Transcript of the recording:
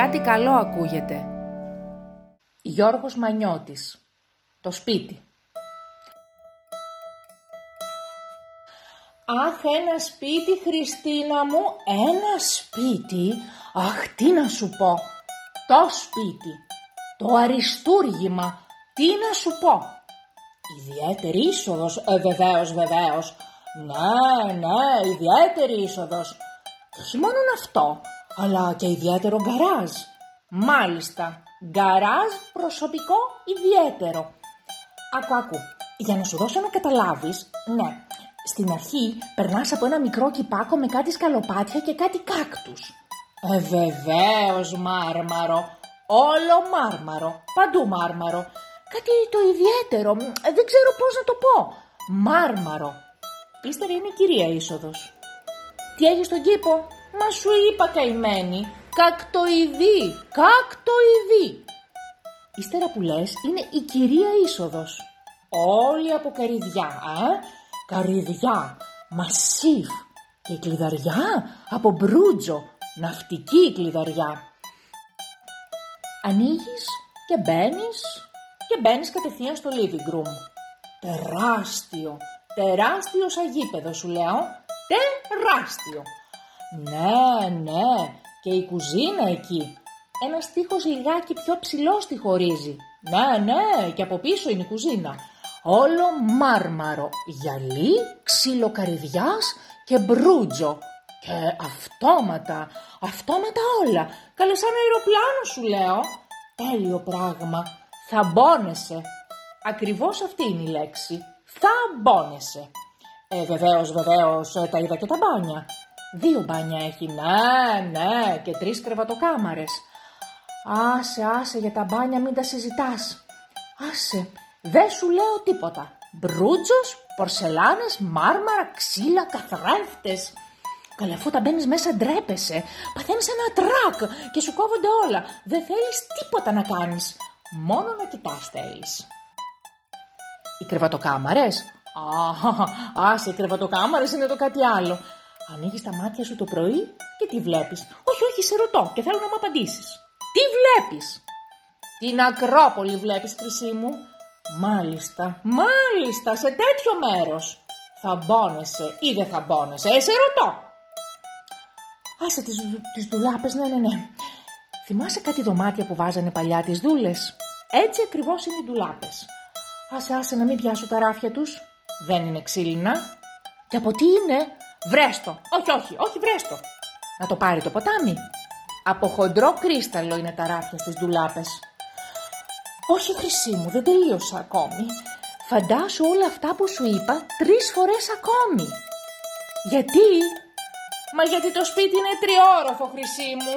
κάτι καλό ακούγεται. Γιώργος Μανιώτης. Το σπίτι. Αχ, ένα σπίτι, Χριστίνα μου, ένα σπίτι. Αχ, τι να σου πω. Το σπίτι, το αριστούργημα, τι να σου πω. Ιδιαίτερη είσοδος, ε, βεβαίως, βεβαίως. Ναι, ναι, ιδιαίτερη είσοδος. Και όχι μόνο αυτό, αλλά και ιδιαίτερο γκαράζ. Μάλιστα, γκαράζ προσωπικό ιδιαίτερο. Άκου, άκου, για να σου δώσω να καταλάβεις, ναι, στην αρχή περνάς από ένα μικρό κυπάκο με κάτι σκαλοπάτια και κάτι κάκτους. Ε, βεβαίως μάρμαρο, όλο μάρμαρο, παντού μάρμαρο. Κάτι το ιδιαίτερο, ε, δεν ξέρω πώς να το πω. Μάρμαρο. Ύστερα είναι η κυρία είσοδος. Τι έχει στον κήπο, μα σου είπα καημένη. Κακτοειδή, κακτοειδή. Ύστερα που λες είναι η κυρία είσοδος. Όλοι από καριδιά, α, καριδιά, μασίφ και η κλειδαριά από μπρούτζο, ναυτική κλειδαριά. Ανοίγεις και μπαίνεις και μπαίνεις κατευθείαν στο living room. Τεράστιο, τεράστιο σαγίπεδο σου λέω, τεράστιο. Ναι, ναι, και η κουζίνα εκεί. Ένας τείχος λιγάκι πιο ψηλός στη χωρίζει. Ναι, ναι, και από πίσω είναι η κουζίνα. Όλο μάρμαρο, γυαλί, ξύλο καρυδιάς και μπρούτζο. Και αυτόματα, αυτόματα όλα. Καλέ σαν αεροπλάνο σου λέω. Τέλειο πράγμα. Θα μπώνεσαι. Ακριβώς αυτή είναι η λέξη. Θα μπώνεσαι. Ε, βεβαίως, βεβαίως, τα είδα και τα μπάνια. Δύο μπάνια έχει, ναι, ναι, και τρεις κρεβατοκάμαρες. Άσε, άσε για τα μπάνια μην τα συζητάς. Άσε, δεν σου λέω τίποτα. Μπρούτζος, πορσελάνες, μάρμαρα, ξύλα, καθρέφτες. Καλά, αφού τα μπαίνεις μέσα ντρέπεσαι. Παθαίνεις ένα τρακ και σου κόβονται όλα. Δεν θέλεις τίποτα να κάνεις. Μόνο να κοιτάς θέλεις. Οι κρεβατοκάμαρες; Α, άσε, οι κρεβατοκάμαρες είναι το κάτι άλλο. Ανοίγεις τα μάτια σου το πρωί και τι βλέπεις. Όχι, όχι, σε ρωτώ και θέλω να μου απαντήσεις. Τι βλέπεις. Την Ακρόπολη βλέπεις, Χρυσή μου. Μάλιστα, μάλιστα, σε τέτοιο μέρος. Θα μπώνεσαι ή δεν θα μπώνεσαι, ε, σε ρωτώ. Άσε τις, τις δουλάπες, ναι, ναι, ναι. Θυμάσαι κάτι δωμάτια που βάζανε παλιά τις δούλες; Έτσι ακριβώς είναι οι ντουλάπες. Άσε, άσε να μην πιάσω τα ράφια τους. Δεν είναι ξύλινα. Και από τι είναι; Βρέστο. Όχι, όχι, όχι, βρέστο. Να το πάρει το ποτάμι. Από χοντρό κρίσταλο είναι τα ράφια στις ντουλάπες. Όχι χρυσή μου, δεν τελείωσα ακόμη. Φαντάσου όλα αυτά που σου είπα τρεις φορές ακόμη. Γιατί; Μα γιατί το σπίτι είναι τριόροφο χρυσή μου.